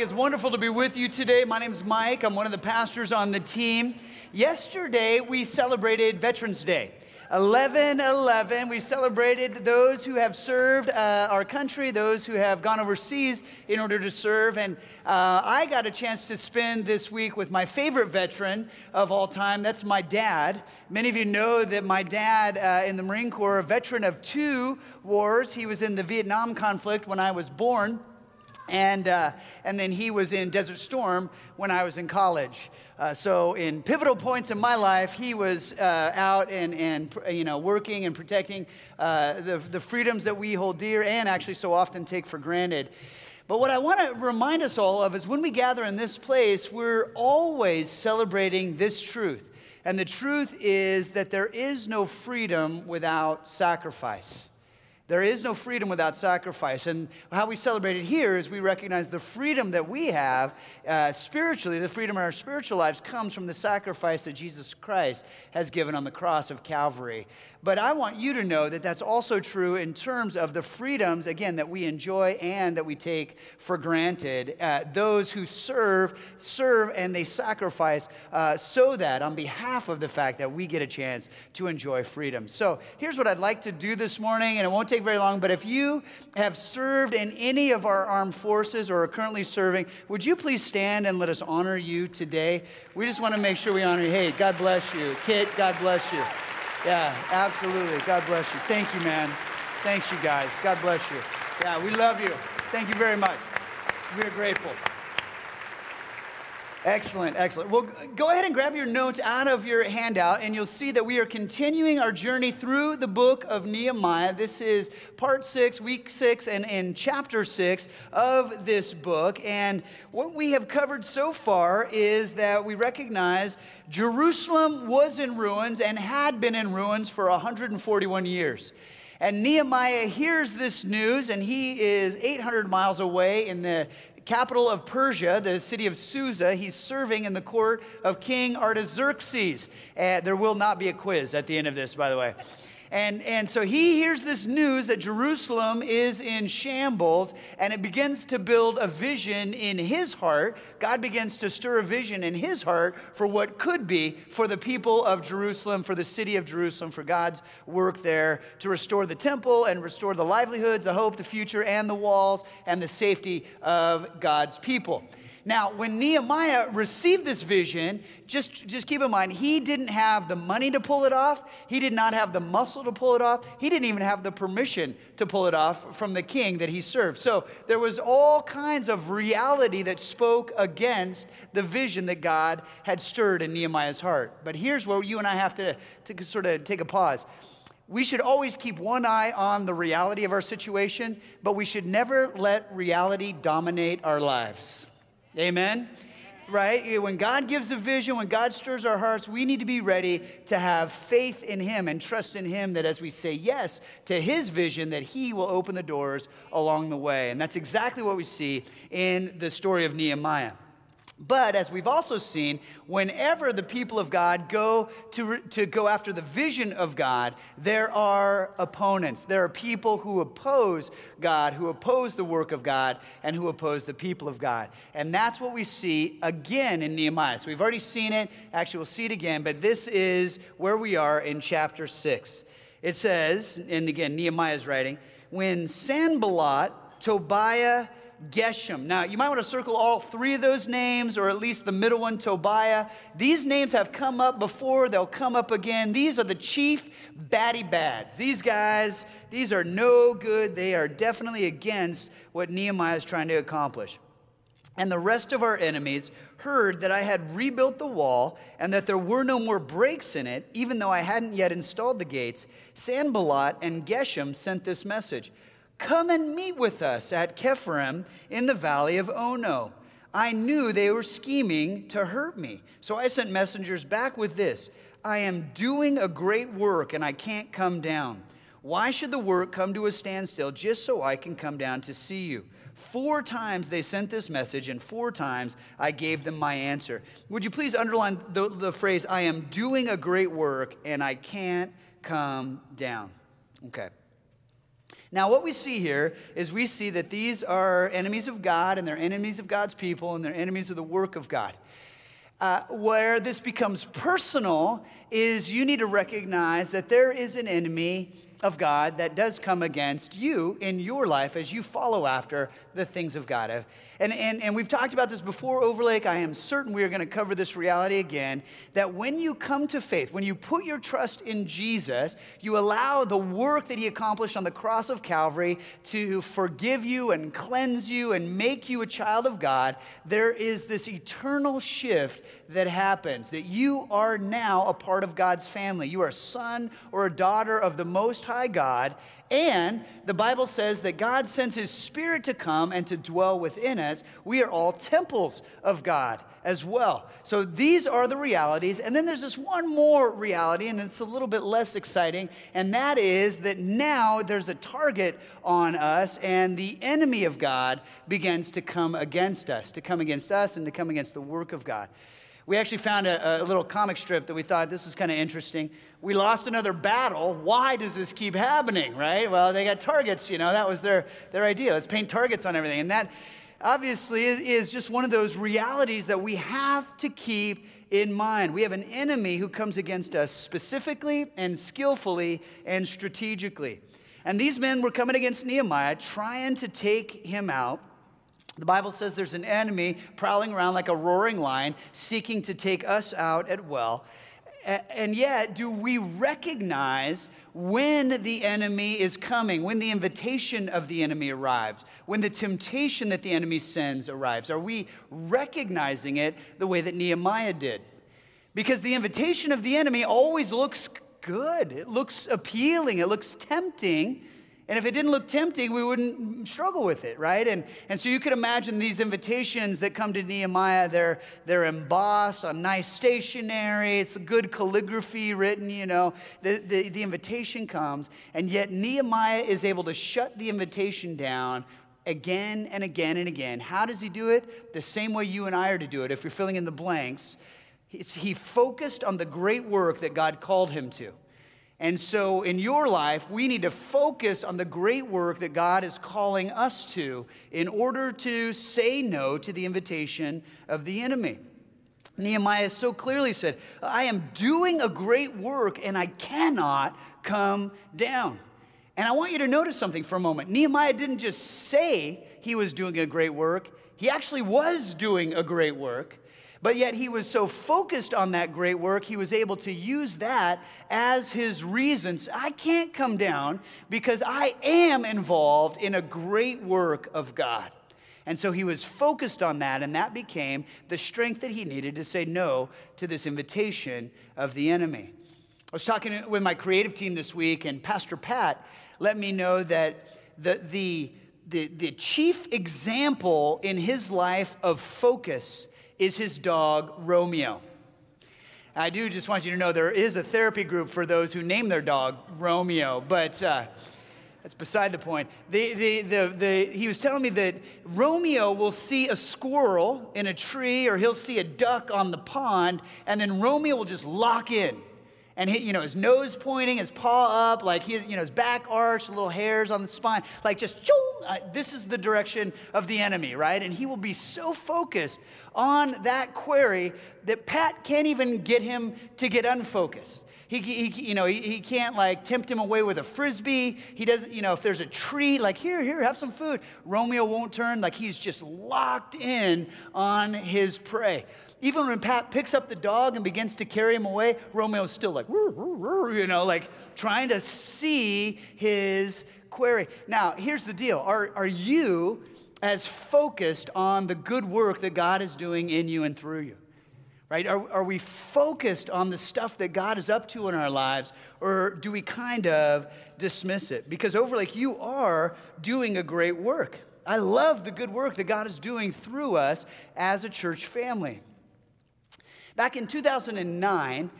It's wonderful to be with you today. My name is Mike. I'm one of the pastors on the team. Yesterday, we celebrated Veterans Day. 11 11, we celebrated those who have served uh, our country, those who have gone overseas in order to serve. And uh, I got a chance to spend this week with my favorite veteran of all time. That's my dad. Many of you know that my dad uh, in the Marine Corps, a veteran of two wars, he was in the Vietnam conflict when I was born. And, uh, and then he was in Desert Storm when I was in college. Uh, so in pivotal points in my life, he was uh, out and, and you know, working and protecting uh, the, the freedoms that we hold dear and actually so often take for granted. But what I want to remind us all of is when we gather in this place, we're always celebrating this truth. And the truth is that there is no freedom without sacrifice. There is no freedom without sacrifice. And how we celebrate it here is we recognize the freedom that we have uh, spiritually, the freedom in our spiritual lives comes from the sacrifice that Jesus Christ has given on the cross of Calvary. But I want you to know that that's also true in terms of the freedoms, again, that we enjoy and that we take for granted. Uh, those who serve, serve and they sacrifice uh, so that, on behalf of the fact that we get a chance to enjoy freedom. So here's what I'd like to do this morning, and it won't take very long, but if you have served in any of our armed forces or are currently serving, would you please stand and let us honor you today? We just want to make sure we honor you. Hey, God bless you. Kit, God bless you. Yeah, absolutely. God bless you. Thank you, man. Thanks, you guys. God bless you. Yeah, we love you. Thank you very much. We are grateful. Excellent, excellent. Well, go ahead and grab your notes out of your handout, and you'll see that we are continuing our journey through the book of Nehemiah. This is part six, week six, and in chapter six of this book. And what we have covered so far is that we recognize Jerusalem was in ruins and had been in ruins for 141 years. And Nehemiah hears this news, and he is 800 miles away in the capital of Persia, the city of Susa. He's serving in the court of King Artaxerxes. Uh, there will not be a quiz at the end of this, by the way. And, and so he hears this news that Jerusalem is in shambles, and it begins to build a vision in his heart. God begins to stir a vision in his heart for what could be for the people of Jerusalem, for the city of Jerusalem, for God's work there to restore the temple and restore the livelihoods, the hope, the future, and the walls, and the safety of God's people. Now, when Nehemiah received this vision, just, just keep in mind, he didn't have the money to pull it off. He did not have the muscle to pull it off. He didn't even have the permission to pull it off from the king that he served. So there was all kinds of reality that spoke against the vision that God had stirred in Nehemiah's heart. But here's where you and I have to, to sort of take a pause we should always keep one eye on the reality of our situation, but we should never let reality dominate our lives. Amen? Right? When God gives a vision, when God stirs our hearts, we need to be ready to have faith in Him and trust in Him that as we say yes to His vision, that He will open the doors along the way. And that's exactly what we see in the story of Nehemiah. But as we've also seen, whenever the people of God go to, to go after the vision of God, there are opponents. There are people who oppose God, who oppose the work of God, and who oppose the people of God. And that's what we see again in Nehemiah. So we've already seen it. Actually, we'll see it again, but this is where we are in chapter 6. It says, and again, Nehemiah's writing, when Sanballat, Tobiah, Geshem. Now, you might want to circle all three of those names, or at least the middle one, Tobiah. These names have come up before, they'll come up again. These are the chief batty bads. These guys, these are no good. They are definitely against what Nehemiah is trying to accomplish. And the rest of our enemies heard that I had rebuilt the wall and that there were no more breaks in it, even though I hadn't yet installed the gates. Sanballat and Geshem sent this message Come and meet with us at Kepharim in the valley of Ono. I knew they were scheming to hurt me. So I sent messengers back with this I am doing a great work and I can't come down. Why should the work come to a standstill just so I can come down to see you? Four times they sent this message, and four times I gave them my answer. Would you please underline the, the phrase, I am doing a great work and I can't come down? Okay. Now, what we see here is we see that these are enemies of God and they're enemies of God's people and they're enemies of the work of God. Uh, where this becomes personal is you need to recognize that there is an enemy of God that does come against you in your life as you follow after the things of God. And, and, and we've talked about this before, Overlake. I am certain we are going to cover this reality again that when you come to faith, when you put your trust in Jesus, you allow the work that He accomplished on the cross of Calvary to forgive you and cleanse you and make you a child of God. There is this eternal shift that happens that you are now a part of God's family. You are a son or a daughter of the Most High God. And the Bible says that God sends His Spirit to come and to dwell within us. We are all temples of God as well. So these are the realities. And then there's this one more reality, and it's a little bit less exciting, and that is that now there's a target on us, and the enemy of God begins to come against us, to come against us, and to come against the work of God. We actually found a, a little comic strip that we thought this was kind of interesting. We lost another battle. Why does this keep happening, right? Well, they got targets, you know, that was their, their idea. Let's paint targets on everything. And that obviously is, is just one of those realities that we have to keep in mind. We have an enemy who comes against us specifically and skillfully and strategically. And these men were coming against Nehemiah, trying to take him out. The Bible says there's an enemy prowling around like a roaring lion, seeking to take us out at will. And yet, do we recognize when the enemy is coming, when the invitation of the enemy arrives, when the temptation that the enemy sends arrives? Are we recognizing it the way that Nehemiah did? Because the invitation of the enemy always looks good, it looks appealing, it looks tempting. And if it didn't look tempting, we wouldn't struggle with it, right? And, and so you could imagine these invitations that come to Nehemiah, they're, they're embossed on nice stationery, it's good calligraphy written, you know. The, the, the invitation comes, and yet Nehemiah is able to shut the invitation down again and again and again. How does he do it? The same way you and I are to do it, if you're filling in the blanks. He focused on the great work that God called him to. And so, in your life, we need to focus on the great work that God is calling us to in order to say no to the invitation of the enemy. Nehemiah so clearly said, I am doing a great work and I cannot come down. And I want you to notice something for a moment. Nehemiah didn't just say he was doing a great work, he actually was doing a great work. But yet he was so focused on that great work, he was able to use that as his reasons. I can't come down because I am involved in a great work of God. And so he was focused on that, and that became the strength that he needed to say no to this invitation of the enemy. I was talking with my creative team this week, and Pastor Pat let me know that the, the, the, the chief example in his life of focus is his dog, Romeo. I do just want you to know there is a therapy group for those who name their dog Romeo, but uh, that's beside the point. The, the, the, the, he was telling me that Romeo will see a squirrel in a tree or he'll see a duck on the pond, and then Romeo will just lock in and he, you know, his nose pointing, his paw up, like he, you know, his back arched, little hairs on the spine, like just, uh, this is the direction of the enemy, right? And he will be so focused on that query that Pat can't even get him to get unfocused. He, he, you know, he, he can't like tempt him away with a frisbee. He doesn't, you know, if there's a tree, like here, here, have some food. Romeo won't turn. Like he's just locked in on his prey. Even when Pat picks up the dog and begins to carry him away, Romeo's still like, you know, like trying to see his query. Now, here's the deal are, are you as focused on the good work that God is doing in you and through you? Right? Are, are we focused on the stuff that God is up to in our lives, or do we kind of dismiss it? Because Overlake, you are doing a great work. I love the good work that God is doing through us as a church family. Back in 2009,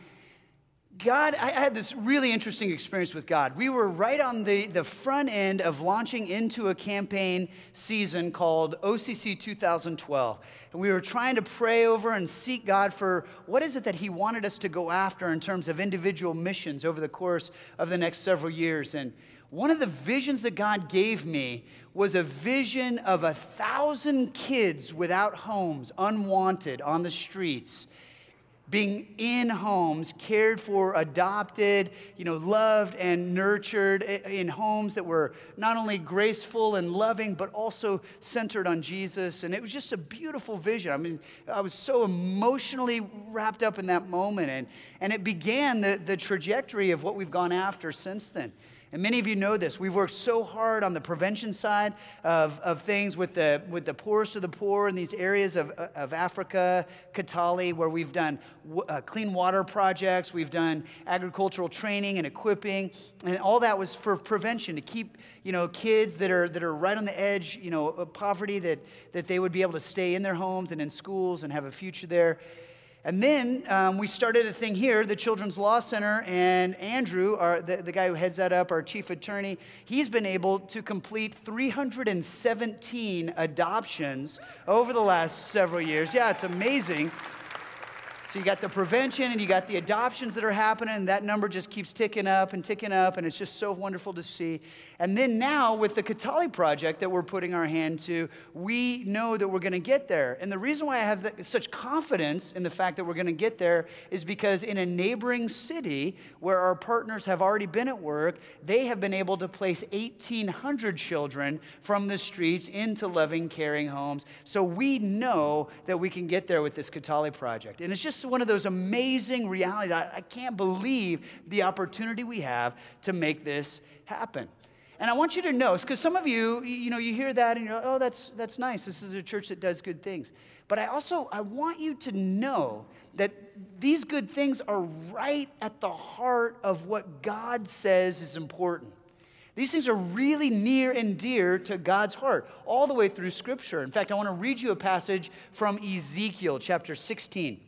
God, I had this really interesting experience with God. We were right on the, the front end of launching into a campaign season called OCC 2012. And we were trying to pray over and seek God for what is it that He wanted us to go after in terms of individual missions over the course of the next several years. And one of the visions that God gave me was a vision of a thousand kids without homes, unwanted on the streets being in homes, cared for, adopted, you know, loved and nurtured in homes that were not only graceful and loving, but also centered on Jesus. And it was just a beautiful vision. I mean, I was so emotionally wrapped up in that moment. And, and it began the, the trajectory of what we've gone after since then. And many of you know this. We've worked so hard on the prevention side of, of things with the, with the poorest of the poor in these areas of, of Africa, Kitale, where we've done uh, clean water projects, we've done agricultural training and equipping, and all that was for prevention to keep you know, kids that are, that are right on the edge, you know, of poverty, that, that they would be able to stay in their homes and in schools and have a future there. And then um, we started a thing here, the Children's Law Center, and Andrew, our, the, the guy who heads that up, our chief attorney, he's been able to complete 317 adoptions over the last several years. Yeah, it's amazing. So you got the prevention and you got the adoptions that are happening, that number just keeps ticking up and ticking up, and it's just so wonderful to see. And then now with the Kitale project that we're putting our hand to, we know that we're going to get there. And the reason why I have such confidence in the fact that we're going to get there is because in a neighboring city where our partners have already been at work, they have been able to place 1,800 children from the streets into loving, caring homes. So we know that we can get there with this Kitale project. And it's just one of those amazing realities. I, I can't believe the opportunity we have to make this happen. And I want you to know, because some of you, you know, you hear that and you're like, oh, that's, that's nice. This is a church that does good things. But I also, I want you to know that these good things are right at the heart of what God says is important. These things are really near and dear to God's heart, all the way through Scripture. In fact, I want to read you a passage from Ezekiel chapter 16.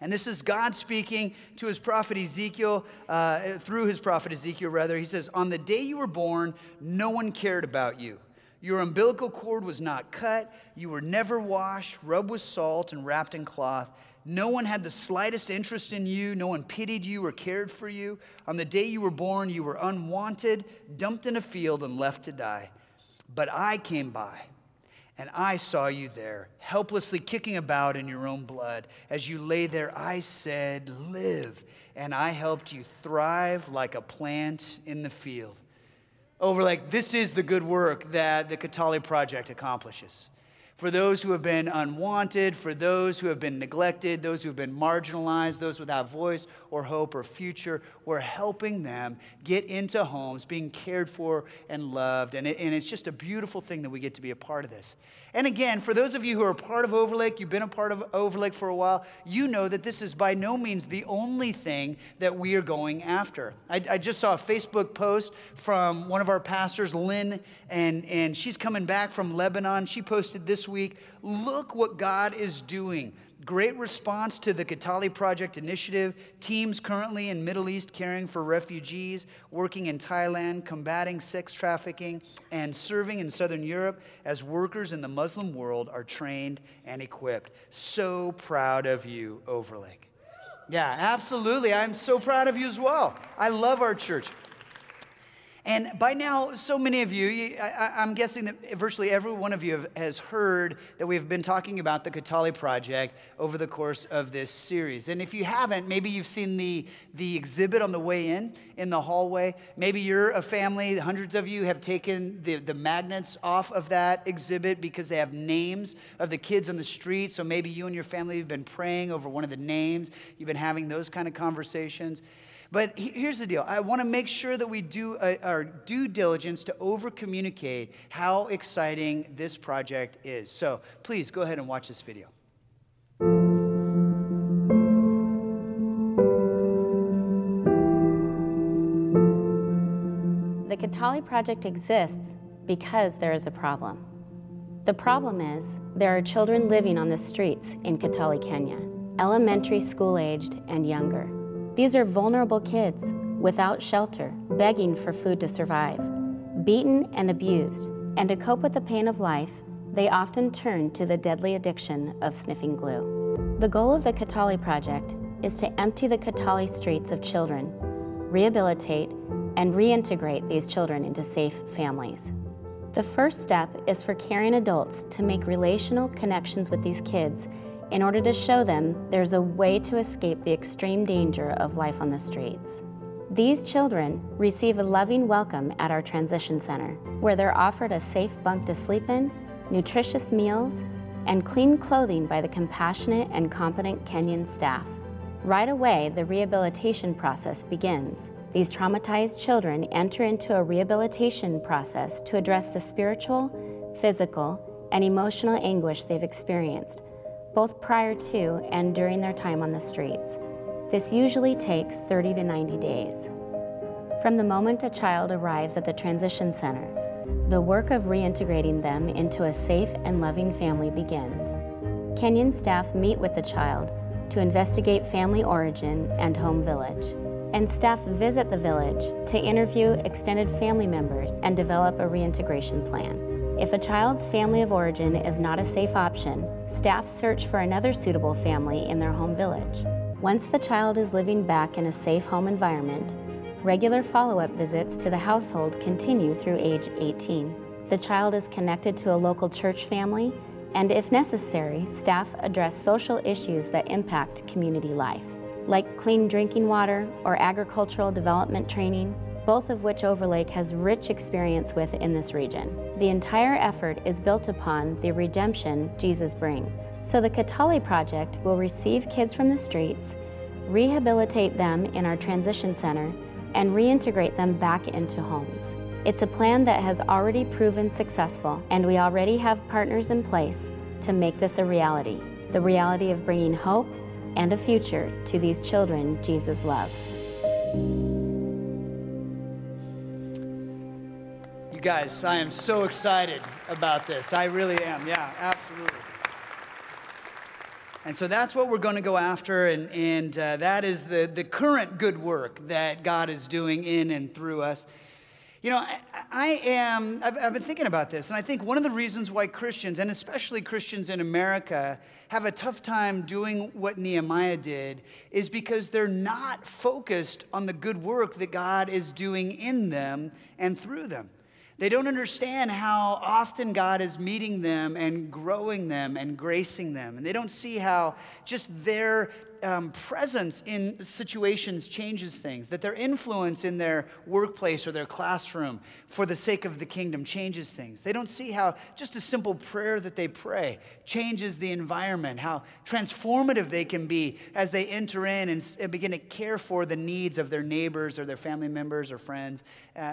And this is God speaking to his prophet Ezekiel, uh, through his prophet Ezekiel, rather. He says, On the day you were born, no one cared about you. Your umbilical cord was not cut. You were never washed, rubbed with salt, and wrapped in cloth. No one had the slightest interest in you. No one pitied you or cared for you. On the day you were born, you were unwanted, dumped in a field, and left to die. But I came by and I saw you there, helplessly kicking about in your own blood. As you lay there, I said, Live. And I helped you thrive like a plant in the field. Over, like, this is the good work that the Kitale Project accomplishes for those who have been unwanted, for those who have been neglected, those who have been marginalized, those without voice or hope or future. We're helping them get into homes, being cared for and loved. And, it, and it's just a beautiful thing that we get to be a part of this. And again, for those of you who are part of Overlake, you've been a part of Overlake for a while, you know that this is by no means the only thing that we are going after. I, I just saw a Facebook post from one of our pastors, Lynn, and, and she's coming back from Lebanon. She posted this week Look what God is doing Great response to the Kitale Project initiative. Teams currently in Middle East caring for refugees, working in Thailand, combating sex trafficking, and serving in Southern Europe as workers in the Muslim world are trained and equipped. So proud of you, Overlake. Yeah, absolutely. I'm so proud of you as well. I love our church. And by now, so many of you, I, am guessing that virtually every one of you has heard that we've been talking about the Kitale Project over the course of this series. And if you haven't, maybe you've seen the, the exhibit on the way in, in the hallway. Maybe you're a family, hundreds of you have taken the, the magnets off of that exhibit because they have names of the kids on the street. So maybe you and your family have been praying over one of the names, you've been having those kind of conversations. But here's the deal I want to make sure that we do uh, our due diligence to over communicate how exciting this project is. So please go ahead and watch this video. The Kitale Project exists because there is a problem. The problem is there are children living on the streets in Kitale, Kenya, elementary school aged and younger. These are vulnerable kids without shelter, begging for food to survive, beaten and abused, and to cope with the pain of life, they often turn to the deadly addiction of sniffing glue. The goal of the Kitale Project is to empty the Kitale streets of children, rehabilitate, and reintegrate these children into safe families. The first step is for caring adults to make relational connections with these kids in order to show them there's a way to escape the extreme danger of life on the streets. These children receive a loving welcome at our transition center, where they're offered a safe bunk to sleep in, nutritious meals, and clean clothing by the compassionate and competent Kenyan staff. Right away, the rehabilitation process begins. These traumatized children enter into a rehabilitation process to address the spiritual, physical, and emotional anguish they've experienced, both prior to and during their time on the streets. This usually takes 30 to 90 days. From the moment a child arrives at the transition center, the work of reintegrating them into a safe and loving family begins. Kenyan staff meet with the child to investigate family origin and home village, and staff visit the village to interview extended family members and develop a reintegration plan. If a child's family of origin is not a safe option, staff search for another suitable family in their home village. Once the child is living back in a safe home environment, regular follow up visits to the household continue through age 18. The child is connected to a local church family, and if necessary, staff address social issues that impact community life, like clean drinking water or agricultural development training, both of which Overlake has rich experience with in this region. The entire effort is built upon the redemption Jesus brings. So the Kitale Project will receive kids from the streets, rehabilitate them in our transition center, and reintegrate them back into homes. It's a plan that has already proven successful, and we already have partners in place to make this a reality the reality of bringing hope and a future to these children Jesus loves. You guys, I am so excited about this. I really am. Yeah, absolutely. And so that's what we're going to go after, and, and uh, that is the, the current good work that God is doing in and through us. You know, I, I am, I've, I've, been thinking about this, and I think one of the reasons why Christians, and especially Christians in America, have a tough time doing what Nehemiah did is because they're not focused on the good work that God is doing in them and through them. They don't understand how often God is meeting them and growing them and gracing them. And they don't see how just their um, presence in situations changes things, that their influence in their workplace or their classroom for the sake of the kingdom changes things. They don't see how just a simple prayer that they pray changes the environment, how transformative they can be as they enter in and, and begin to care for the needs of their neighbors or their family members or friends. Uh,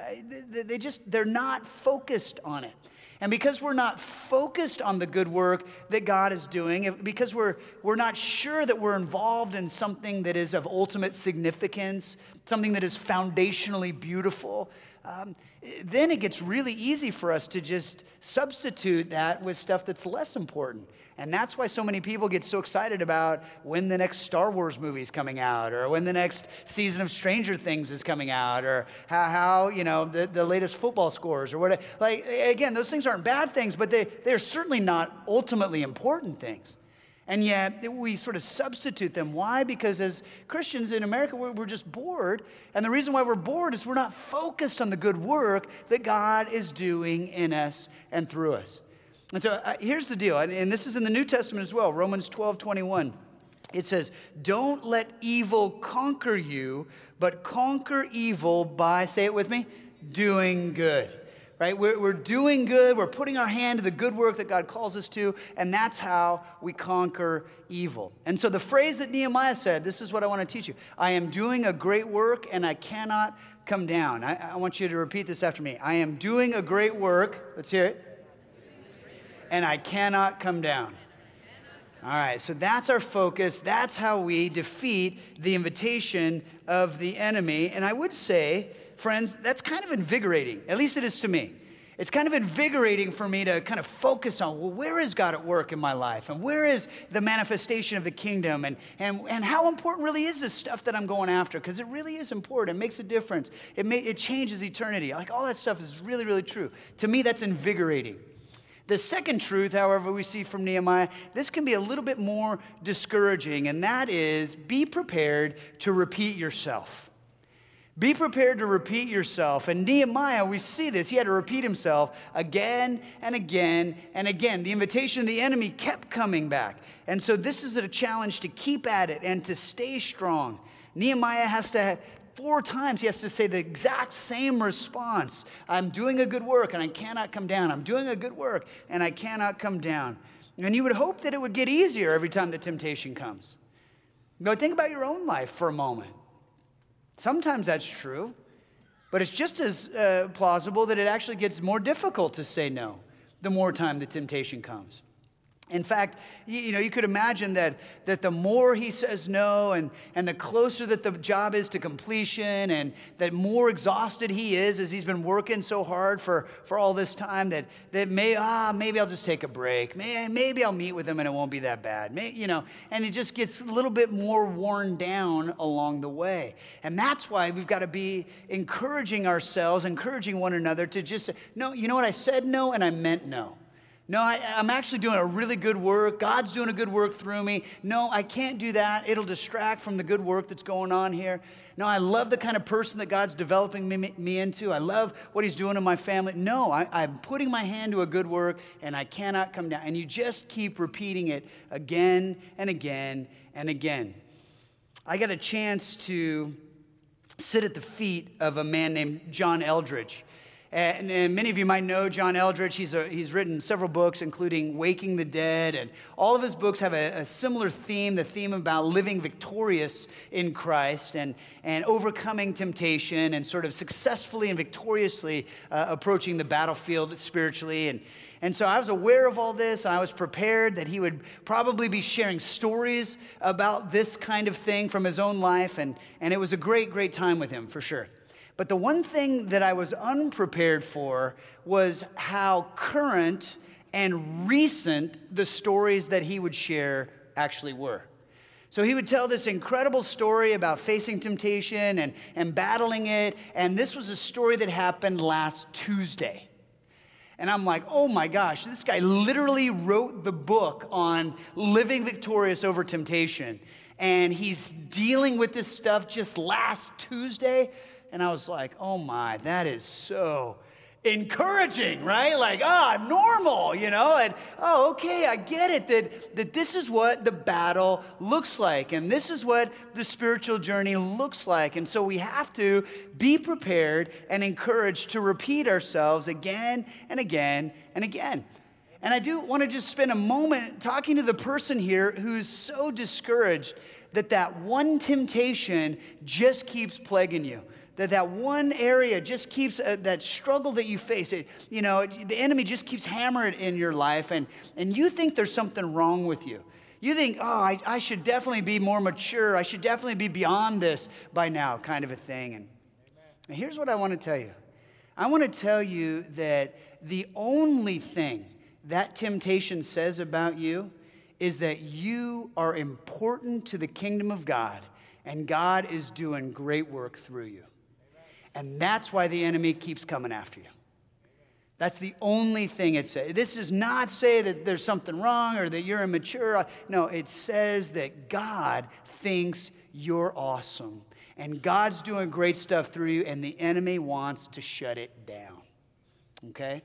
they, they just, they're not focused on it. And because we're not focused on the good work that God is doing, because we're, we're not sure that we're involved in something that is of ultimate significance, something that is foundationally beautiful, um, then it gets really easy for us to just substitute that with stuff that's less important. And that's why so many people get so excited about when the next Star Wars movie is coming out, or when the next season of Stranger Things is coming out, or how, how you know, the, the latest football scores, or whatever. Like, again, those things aren't bad things, but they, they're certainly not ultimately important things. And yet we sort of substitute them. Why? Because as Christians in America, we're, just bored. And the reason why we're bored is we're not focused on the good work that God is doing in us and through us. And so uh, here's the deal, and this is in the New Testament as well Romans 12 21. It says, Don't let evil conquer you, but conquer evil by, say it with me, doing good right? We're, we're doing good, we're putting our hand to the good work that God calls us to, and that's how we conquer evil. And so the phrase that Nehemiah said, this is what I want to teach you I am doing a great work and I cannot come down. I, I want you to repeat this after me. I am doing a great work. Let's hear it. And I cannot come down. All right, so that's our focus. That's how we defeat the invitation of the enemy. And I would say, friends, that's kind of invigorating. At least it is to me. it's kind of invigorating for me to kind of focus on well, where is God at work in my life? And where is the manifestation of the kingdom? And, and, and how important really is this stuff that I'm going after? Because it really is important. It makes a difference, it, may, it changes eternity. Like all that stuff is really, really true. To me, that's invigorating. The second truth, however, we see from Nehemiah, this can be a little bit more discouraging, and that is be prepared to repeat yourself. Be prepared to repeat yourself. And Nehemiah, we see this. He had to repeat himself again and again and again. The invitation of the enemy kept coming back. And so this is a challenge to keep at it and to stay strong. Nehemiah has to, four times, he has to say the exact same response I'm doing a good work and I cannot come down. I'm doing a good work and I cannot come down. And you would hope that it would get easier every time the temptation comes. But think about your own life for a moment. Sometimes that's true, but it's just as uh, plausible that it actually gets more difficult to say no the more time the temptation comes. In fact, you know, you could imagine that, that the more he says no and, and the closer that the job is to completion and that more exhausted he is as he's been working so hard for, for all this time that, that may, ah, maybe I'll just take a break. May, maybe I'll meet with him and it won't be that bad. May, you know, and he just gets a little bit more worn down along the way. And that's why we've got to be encouraging ourselves, encouraging one another to just say, no, you know what? I said no and I meant no. No, I, am actually doing a really good work. God's doing a good work through me. No, I can't do that. It'll distract from the good work that's going on here. No, I love the kind of person that God's developing me, me into. I love what He's doing in my family. No, I, I'm putting my hand to a good work and I cannot come down. And you just keep repeating it again and again and again. I got a chance to sit at the feet of a man named John Eldredge. And, and, many of you might know John Eldredge. He's, a, he's written several books, including Waking the Dead. And all of his books have a, a, similar theme the theme about living victorious in Christ and, and overcoming temptation and sort of successfully and victoriously uh, approaching the battlefield spiritually. And, and so I was aware of all this. I was prepared that he would probably be sharing stories about this kind of thing from his own life. And, and it was a great, great time with him, for sure. But the one thing that I was unprepared for was how current and recent the stories that he would share actually were. So he would tell this incredible story about facing temptation and, and battling it. And this was a story that happened last Tuesday. And I'm like, oh my gosh, this guy literally wrote the book on living victorious over temptation. And he's dealing with this stuff just last Tuesday. And I was like, oh my, that is so encouraging, right? Like, oh, I'm normal, you know? And oh, okay, I get it that, that this is what the battle looks like, and this is what the spiritual journey looks like. And so we have to be prepared and encouraged to repeat ourselves again and again and again. And I do want to just spend a moment talking to the person here who's so discouraged that that one temptation just keeps plaguing you that that one area just keeps uh, that struggle that you face it you know the enemy just keeps hammering in your life and and you think there's something wrong with you. You think oh I, I should definitely be more mature. I should definitely be beyond this by now kind of a thing. And, and here's what i want to tell you. I want to tell you that the only thing that temptation says about you is that you are important to the kingdom of god and god is doing great work through you and that's why the enemy keeps coming after you. That's the only thing it says. This does not say that there's something wrong or that you're immature. No, it says that God thinks you're awesome. And God's doing great stuff through you, and the enemy wants to shut it down. Okay?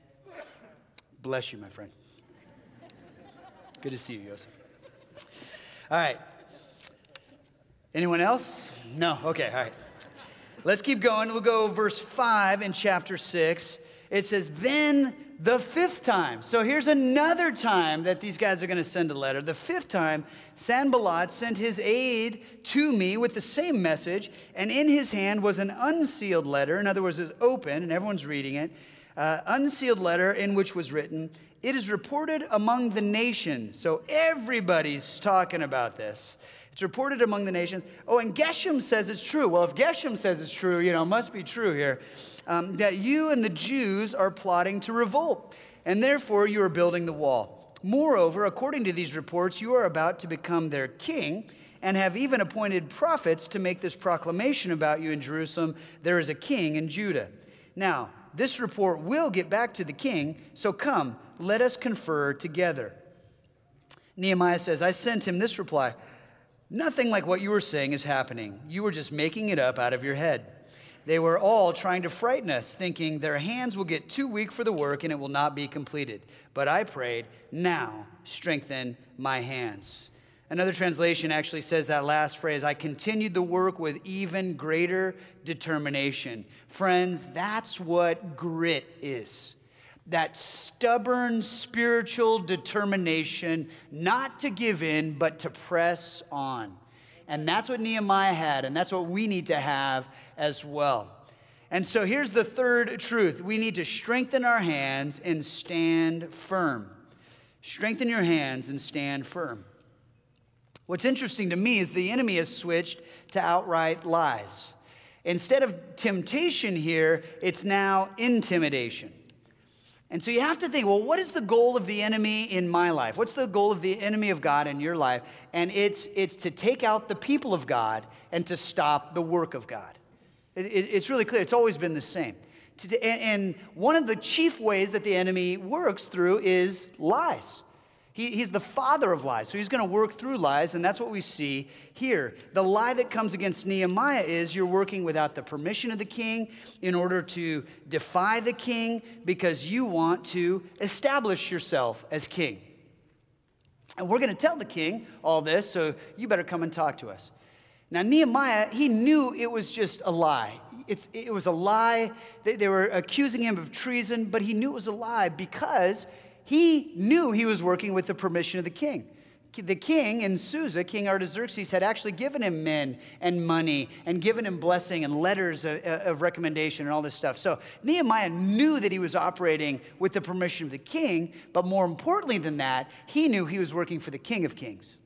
Bless you, my friend. Good to see you, Joseph. All right. Anyone else? No? Okay, all right. Let's keep going. We'll go verse 5 in chapter 6. It says, Then the fifth time. So here's another time that these guys are going to send a letter. The fifth time, Sanballat sent his aide to me with the same message, and in his hand was an unsealed letter. In other words, it's open, and everyone's reading it. Uh, unsealed letter in which was written, It is reported among the nations. So everybody's talking about this. It's reported among the nations. Oh, and Geshem says it's true. Well, if Geshem says it's true, you know, it must be true here. Um, that you and the Jews are plotting to revolt, and therefore you are building the wall. Moreover, according to these reports, you are about to become their king and have even appointed prophets to make this proclamation about you in Jerusalem there is a king in Judah. Now, this report will get back to the king, so come, let us confer together. Nehemiah says, I sent him this reply Nothing like what you were saying is happening. You were just making it up out of your head. They were all trying to frighten us, thinking their hands will get too weak for the work and it will not be completed. But I prayed, Now strengthen my hands. Another translation actually says that last phrase I continued the work with even greater determination. Friends, that's what grit is that stubborn spiritual determination not to give in, but to press on. And that's what Nehemiah had, and that's what we need to have as well. And so here's the third truth we need to strengthen our hands and stand firm. Strengthen your hands and stand firm. What's interesting to me is the enemy has switched to outright lies. Instead of temptation here, it's now intimidation. And so you have to think, well, what is the goal of the enemy in my life? What's the goal of the enemy of God in your life? And it's, it's to take out the people of God and to stop the work of God. It, it, it's really clear, it's always been the same. And, and one of the chief ways that the enemy works through is lies. He, he's the father of lies. So he's going to work through lies, and that's what we see here. The lie that comes against Nehemiah is you're working without the permission of the king in order to defy the king because you want to establish yourself as king. And we're going to tell the king all this, so you better come and talk to us. Now, Nehemiah, he knew it was just a lie. It's, it was a lie. They, they were accusing him of treason, but he knew it was a lie because he knew he was working with the permission of the king. The king in Susa, King Artaxerxes, had actually given him men and money and given him blessing and letters of, uh, of recommendation and all this stuff. So Nehemiah knew that he was operating with the permission of the king, but more importantly than that, he knew he was working for the King of Kings.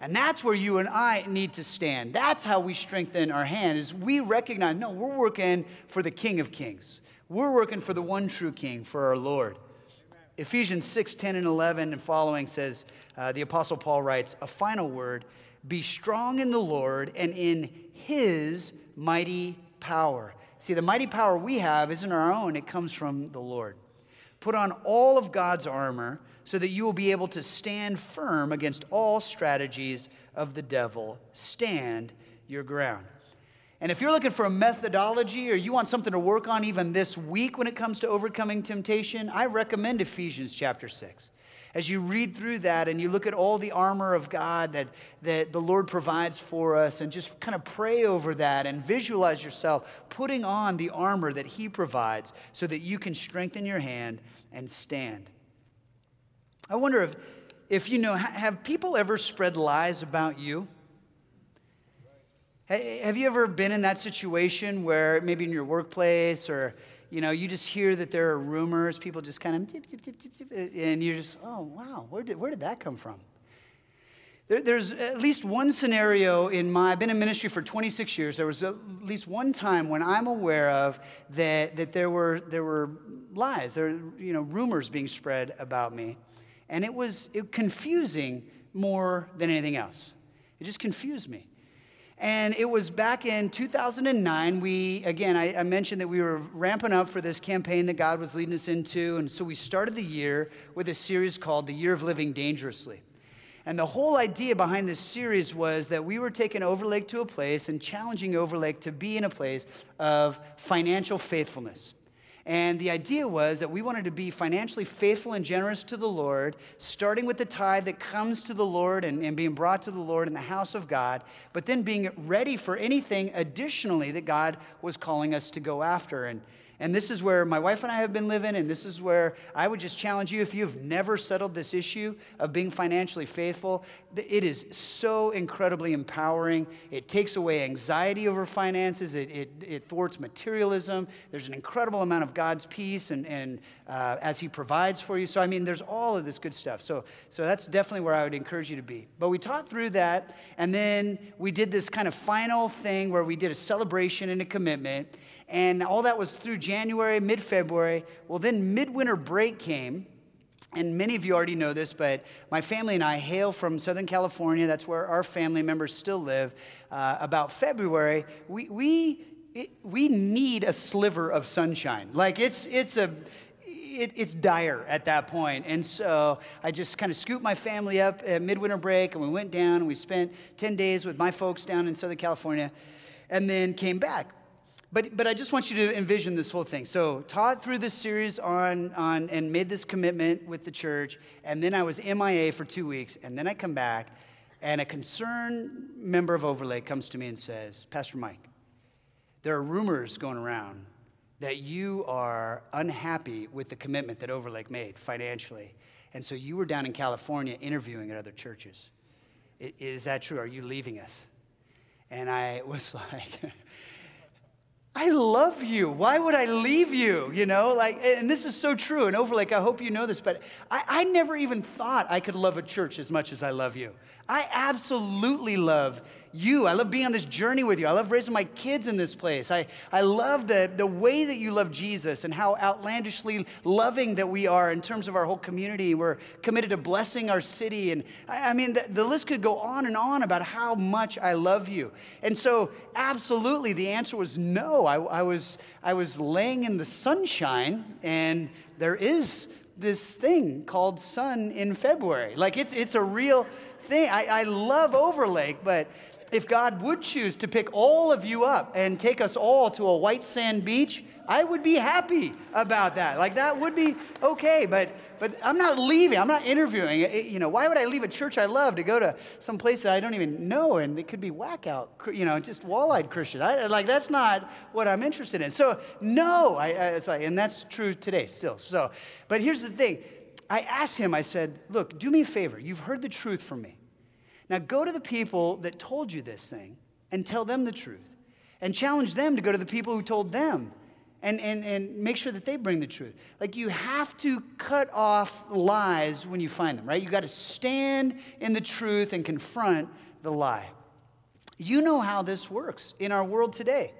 And that's where you and I need to stand. That's how we strengthen our hand is we recognize, no, we're working for the King of Kings. We're working for the one true King, for our Lord. Ephesians 6 10 and 11 and following says, uh, the Apostle Paul writes, a final word be strong in the Lord and in his mighty power. See, the mighty power we have isn't our own, it comes from the Lord. Put on all of God's armor so that you will be able to stand firm against all strategies of the devil. Stand your ground. And if you're looking for a methodology or you want something to work on even this week when it comes to overcoming temptation, I recommend Ephesians chapter 6. As you read through that and you look at all the armor of God that, that the Lord provides for us, and just kind of pray over that and visualize yourself putting on the armor that He provides so that you can strengthen your hand and stand. I wonder if, if you know, have people ever spread lies about you? Have you ever been in that situation where maybe in your workplace or you know you just hear that there are rumors, people just kind of and you're just oh wow, where did where did that come from? There, there's at least one scenario in my I've been in ministry for 26 years. There was at least one time when I'm aware of that that there were there were lies, there you know rumors being spread about me, and it was it, confusing more than anything else. It just confused me. And it was back in 2009. We, again, I, I, mentioned that we were ramping up for this campaign that God was leading us into. And so we started the year with a series called The Year of Living Dangerously. And the whole idea behind this series was that we were taking Overlake to a place and challenging Overlake to be in a place of financial faithfulness. And the idea was that we wanted to be financially faithful and generous to the Lord, starting with the tithe that comes to the Lord and, and, being brought to the Lord in the house of God, but then being ready for anything additionally that God was calling us to go after. And, And this is where my wife and I have been living, and this is where I would just challenge you if you've never settled this issue of being financially faithful, it is so incredibly empowering. It takes away anxiety over finances, it, it, it thwarts materialism. There's an incredible amount of God's peace and, and uh, as He provides for you. So, I mean, there's all of this good stuff. So, so that's definitely where I would encourage you to be. But we taught through that, and then we did this kind of final thing where we did a celebration and a commitment. And all that was through January, mid February. Well, then midwinter break came. And many of you already know this, but my family and I hail from Southern California. That's where our family members still live. Uh, about February, we, we, it, we need a sliver of sunshine. Like it's, it's a, it, it's dire at that point. And so I just kind of scooped my family up at midwinter break, and we went down and we spent 10 days with my folks down in Southern California, and then came back. But, but I just want you to envision this whole thing. So, taught through this series on, on and made this commitment with the church, and then I was MIA for two weeks, and then I come back, and a concerned member of Overlake comes to me and says, Pastor Mike, there are rumors going around that you are unhappy with the commitment that Overlake made financially. And so you were down in California interviewing at other churches. Is that true? Are you leaving us? And I was like, I love you. Why would I leave you? You know, like, and this is so true. And Overlake, I hope you know this, but I, I never even thought I could love a church as much as I love you. I absolutely love you. I love being on this journey with you. I love raising my kids in this place. I, I love the, the way that you love Jesus and how outlandishly loving that we are in terms of our whole community. We're committed to blessing our city. And I, I mean, the, the list could go on and on about how much I love you. And so, absolutely, the answer was no. I, I, was, I was laying in the sunshine, and there is this thing called sun in February. Like, it's, it's a real thing. I, I love Overlake, but if God would choose to pick all of you up and take us all to a white sand beach, I would be happy about that. Like that would be okay, but but I'm not leaving. I'm not interviewing. You know, why would I leave a church I love to go to some place that I don't even know and it could be whack-out, you know, just wall-eyed Christian. I, like that's not what I'm interested in. So no, I, I, like, and that's true today still. So, but here's the thing. I asked him. I said, "Look, do me a favor. You've heard the truth from me. Now go to the people that told you this thing and tell them the truth and challenge them to go to the people who told them and, and, and make sure that they bring the truth. Like you have to cut off lies when you find them, right? You got to stand in the truth and confront the lie. You know how this works in our world today.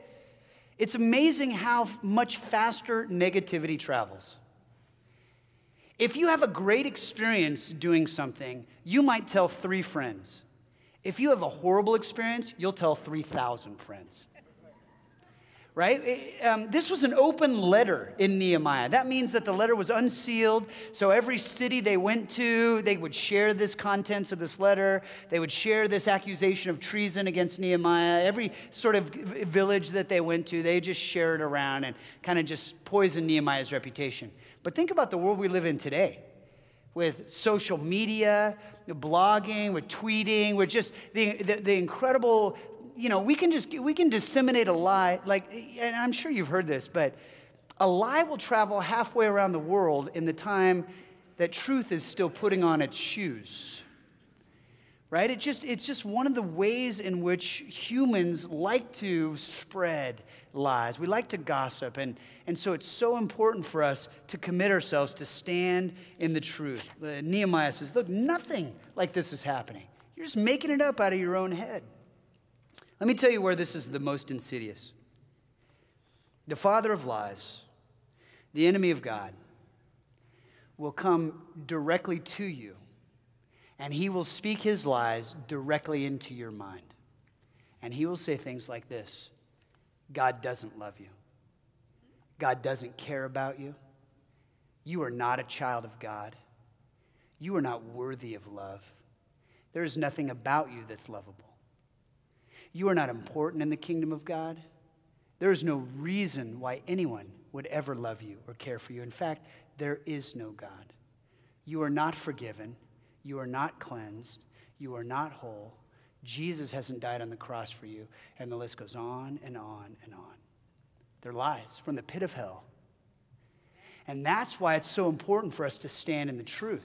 It's amazing how much faster negativity travels. If you have a great experience doing something, you might tell three friends. If you have a horrible experience, you'll tell 3,000 friends. Right? Um, this was an open letter in Nehemiah. That means that the letter was unsealed. So every city they went to, they would share this contents of this letter. They would share this accusation of treason against Nehemiah. Every sort of village that they went to, they just shared it around and kind of just poisoned Nehemiah's reputation. But think about the world we live in today with social media, blogging, with tweeting, with just the, the, the, incredible, you know, we can just, we can disseminate a lie. Like, and I'm sure you've heard this, but a lie will travel halfway around the world in the time that truth is still putting on its shoes right? It just it's just one of the ways in which humans like to spread lies. We like to gossip and and so it's so important for us to commit ourselves to stand in the truth. Uh, nehemiah says look nothing like this is happening. You're just making it up out of your own head. Let me tell you where this is the most insidious. The father of lies the enemy of god will come directly to you and he will speak his lies directly into your mind. And he will say things like this God doesn't love you, God doesn't care about you. You are not a child of God. You are not worthy of love. There is nothing about you that's lovable. You are not important in the kingdom of God. There is no reason why anyone would ever love you or care for you. In fact, there is no God. You are not forgiven. You are not cleansed. You are not whole. Jesus hasn't died on the cross for you. And the list goes on and on and on. They're lies from the pit of hell And that's why it's so important for us to stand in the truth.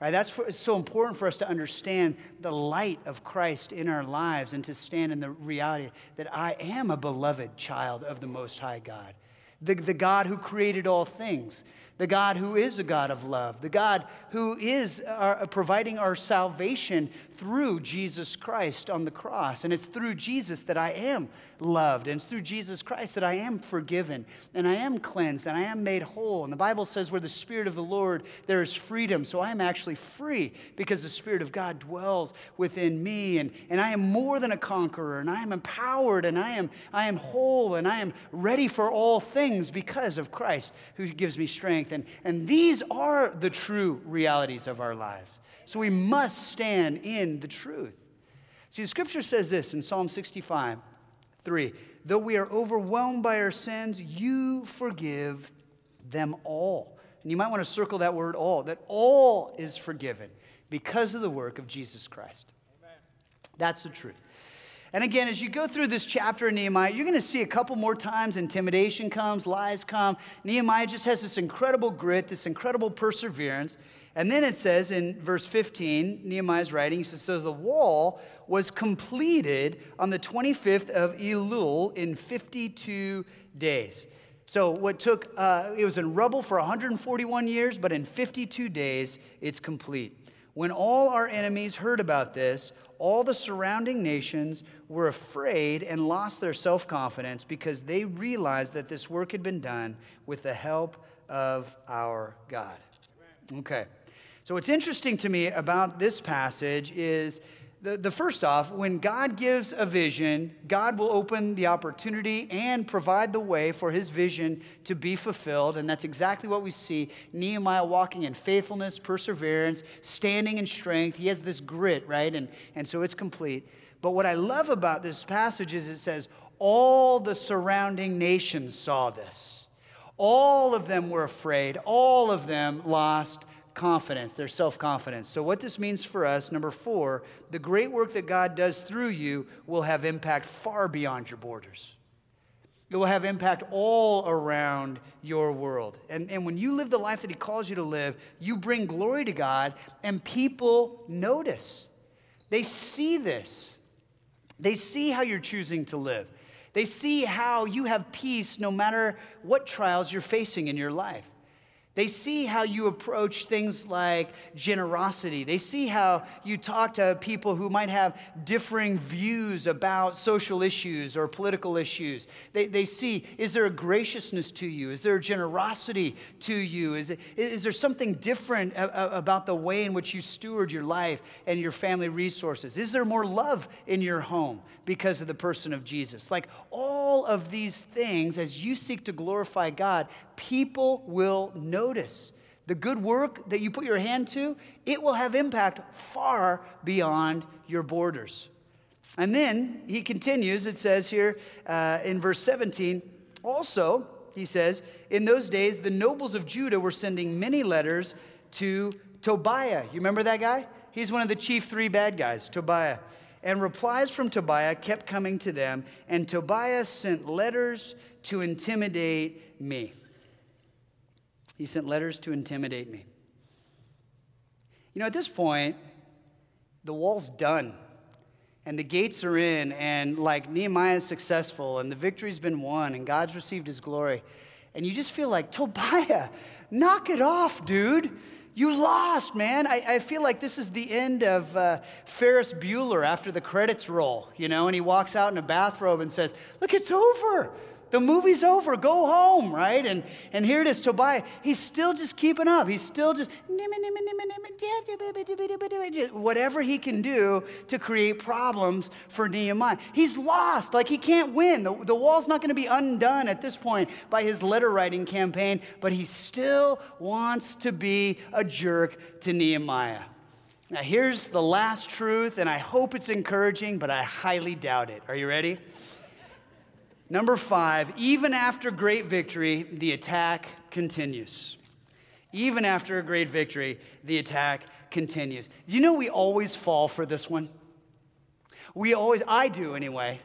Right? That's for, it's so important for us to understand the light of Christ in our lives and to stand in the reality that I am a beloved child of the Most High God, the, the God who created all things, the God who is a God of love, the God who is our, providing our salvation through Jesus Christ on the cross. And it's through Jesus that I am loved. And it's through Jesus Christ that I am forgiven and I am cleansed and I am made whole. And the Bible says, where the Spirit of the Lord, there is freedom. So I am actually free because the Spirit of God dwells within me. And, and I am more than a conqueror and I am empowered and I am, I am whole and I am ready for all things because of Christ who gives me strength. And, and these are the true realities of our lives. So we must stand in the truth. See, the scripture says this in Psalm 65 3 Though we are overwhelmed by our sins, you forgive them all. And you might want to circle that word all, that all is forgiven because of the work of Jesus Christ. Amen. That's the truth. And again, as you go through this chapter in Nehemiah, you're going to see a couple more times intimidation comes, lies come. Nehemiah just has this incredible grit, this incredible perseverance. And then it says in verse 15, Nehemiah's writing, he says, So the wall was completed on the 25th of Elul in 52 days. So what took, uh, it was in rubble for 141 years, but in 52 days, it's complete. When all our enemies heard about this, all the surrounding nations were afraid and lost their self confidence because they realized that this work had been done with the help of our God. Okay. So, what's interesting to me about this passage is the, the first off, when God gives a vision, God will open the opportunity and provide the way for his vision to be fulfilled. And that's exactly what we see Nehemiah walking in faithfulness, perseverance, standing in strength. He has this grit, right? And, and so it's complete. But what I love about this passage is it says, all the surrounding nations saw this. All of them were afraid. All of them lost confidence, their self confidence. So, what this means for us, number four, the great work that God does through you will have impact far beyond your borders. It will have impact all around your world. And, and when you live the life that He calls you to live, you bring glory to God, and people notice. They see this. They see how you're choosing to live. They see how you have peace no matter what trials you're facing in your life. They see how you approach things like generosity. They see how you talk to people who might have differing views about social issues or political issues. They, they see, is there a graciousness to you? Is there a generosity to you? Is, it, is there something different about the way in which you steward your life and your family resources? Is there more love in your home because of the person of Jesus? Like all of these things, as you seek to glorify God, people will notice. The good work that you put your hand to, it will have impact far beyond your borders. And then he continues, it says here uh, in verse 17, also, he says, in those days, the nobles of Judah were sending many letters to Tobiah. You remember that guy? He's one of the chief three bad guys, Tobiah. And replies from Tobiah kept coming to them, and Tobiah sent letters to intimidate me. He sent letters to intimidate me. You know, at this point, the wall's done and the gates are in, and like Nehemiah is successful, and the victory's been won, and God's received his glory. And you just feel like, Tobiah, knock it off, dude. You lost, man. I, I feel like this is the end of uh, Ferris Bueller after the credits roll, you know, and he walks out in a bathrobe and says, Look, it's over. The movie's over. Go home, right? And, and here it is, Tobiah. He's still just keeping up. He's still just whatever he can do to create problems for Nehemiah. He's lost. Like he can't win. The, the wall's not going to be undone at this point by his letter writing campaign, but he still wants to be a jerk to Nehemiah. Now, here's the last truth, and I hope it's encouraging, but I highly doubt it. Are you ready? Number five, even after great victory, the attack continues. Even after a great victory, the attack continues. You know we always fall for this one? We always, I do anyway.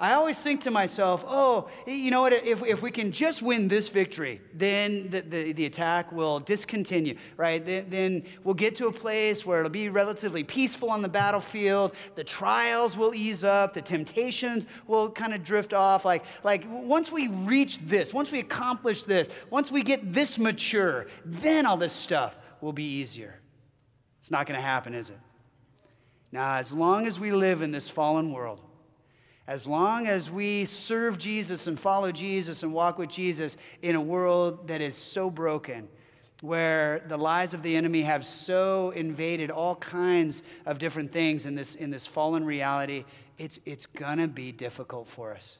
I always think to myself, oh, you know what, if, if we can just win this victory, then the, the, the attack will discontinue, right? Then, then we'll get to a place where it'll be relatively peaceful on the battlefield. The trials will ease up, the temptations will kind of drift off. Like, like once we reach this, once we accomplish this, once we get this mature, then all this stuff will be easier. It's not going to happen, is it? Now, as long as we live in this fallen world, as long as we serve Jesus and follow Jesus and walk with Jesus in a world that is so broken, where the lies of the enemy have so invaded all kinds of different things in this, in this fallen reality, it's, it's gonna be difficult for us.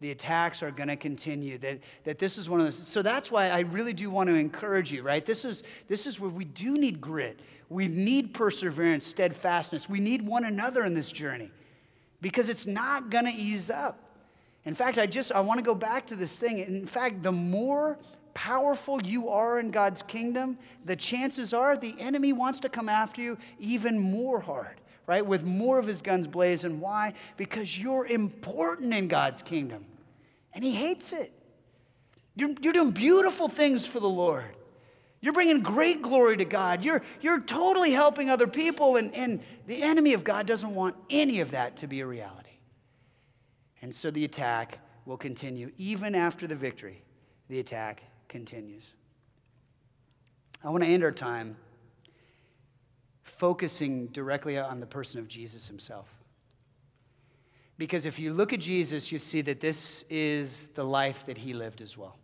The attacks are going to continue. That, that this is one of those. So that's why I really do want to encourage you, right? This is, this is where we do need grit. We need perseverance, steadfastness. We need one another in this journey because it's not going to ease up. In fact, I just I want to go back to this thing. In fact, the more powerful you are in God's kingdom, the chances are the enemy wants to come after you even more hard, right? With more of his guns blazing. Why? Because you're important in God's kingdom. And he hates it. You're, you're doing beautiful things for the Lord. You're bringing great glory to God. You're, you're totally helping other people, and, and the enemy of God doesn't want any of that to be a reality. And so the attack will continue. Even after the victory, the attack continues. I want to end our time focusing directly on the person of Jesus himself. Because if you look at Jesus, you see that this is the life that he lived as well.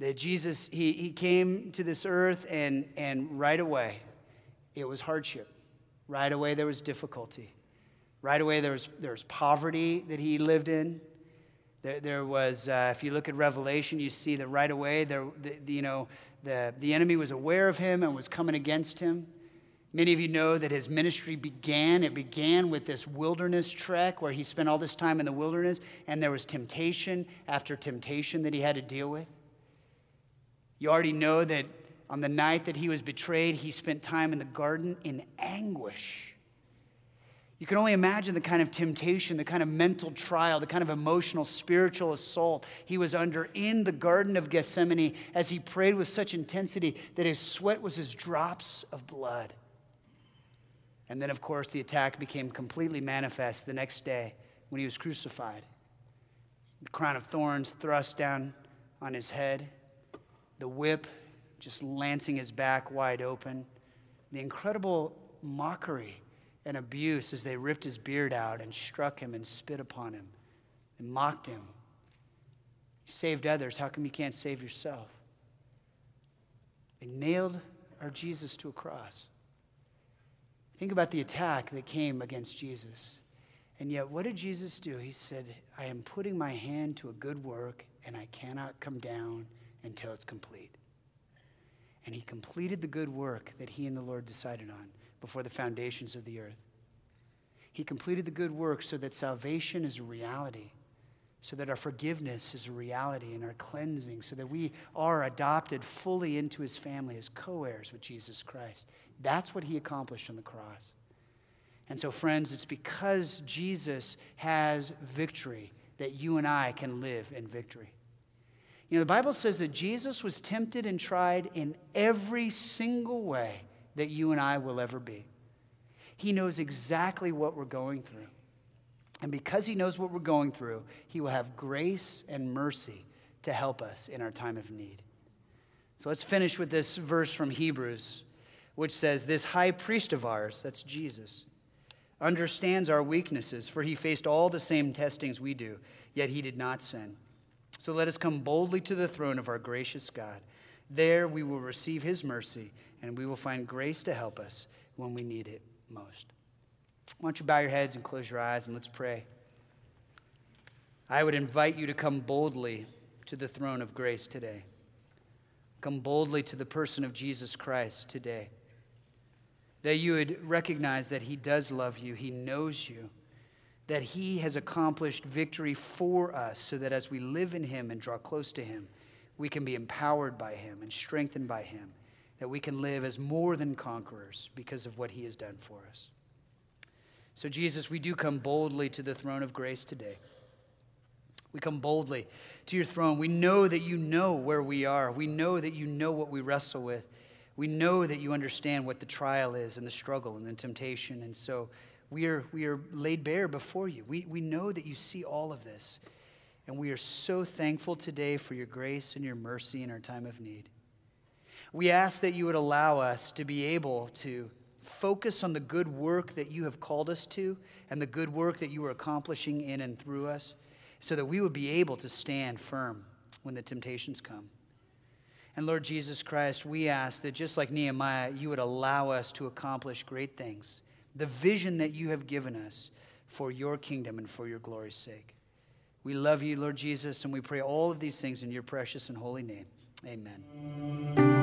That Jesus, he, he came to this earth, and, and right away, it was hardship. Right away, there was difficulty. Right away, there was, there was poverty that he lived in. There, there was, uh, if you look at Revelation, you see that right away, there, the, you know, the, the enemy was aware of him and was coming against him. Many of you know that his ministry began. It began with this wilderness trek where he spent all this time in the wilderness, and there was temptation after temptation that he had to deal with. You already know that on the night that he was betrayed, he spent time in the garden in anguish. You can only imagine the kind of temptation, the kind of mental trial, the kind of emotional, spiritual assault he was under in the Garden of Gethsemane as he prayed with such intensity that his sweat was as drops of blood. And then, of course, the attack became completely manifest the next day when he was crucified. The crown of thorns thrust down on his head the whip just lancing his back wide open, the incredible mockery and abuse as they ripped his beard out and struck him and spit upon him and mocked him. You saved others. How come you can't save yourself? They nailed our Jesus to a cross. Think about the attack that came against Jesus. And yet, what did Jesus do? He said, I am putting my hand to a good work, and I cannot come down until it's complete. And he completed the good work that he and the Lord decided on before the foundations of the earth. He completed the good work so that salvation is a reality, so that our forgiveness is a reality and our cleansing, so that we are adopted fully into his family as co heirs with Jesus Christ. That's what he accomplished on the cross. And so, friends, it's because Jesus has victory that you and I can live in victory. You know, the Bible says that Jesus was tempted and tried in every single way that you and I will ever be. He knows exactly what we're going through. And because he knows what we're going through, he will have grace and mercy to help us in our time of need. So let's finish with this verse from Hebrews, which says, This high priest of ours, that's Jesus, understands our weaknesses, for he faced all the same testings we do, yet he did not sin. So let us come boldly to the throne of our gracious God. There we will receive his mercy, and we will find grace to help us when we need it most. Why don't you bow your heads and close your eyes and let's pray. I would invite you to come boldly to the throne of grace today. Come boldly to the person of Jesus Christ today. That you would recognize that he does love you, he knows you that He has accomplished victory for us so that as we live in Him and draw close to Him, we can be empowered by Him and strengthened by Him, that we can live as more than conquerors because of what He has done for us. So, Jesus, we do come boldly to the throne of grace today. We come boldly to your throne. We know that you know where we are. We know that you know what we wrestle with. We know that you understand what the trial is and the struggle and the temptation. And so we are, we are laid bare before you. We, we know that you see all of this. And we are so thankful today for your grace and your mercy in our time of need. We ask that you would allow us to be able to focus on the good work that you have called us to and the good work that you are accomplishing in and through us so that we would be able to stand firm when the temptations come. And Lord Jesus Christ, we ask that just like Nehemiah, you would allow us to accomplish great things, the vision that you have given us for your kingdom and for your glory's sake. We love you, Lord Jesus, and we pray all of these things in your precious and holy name. Amen.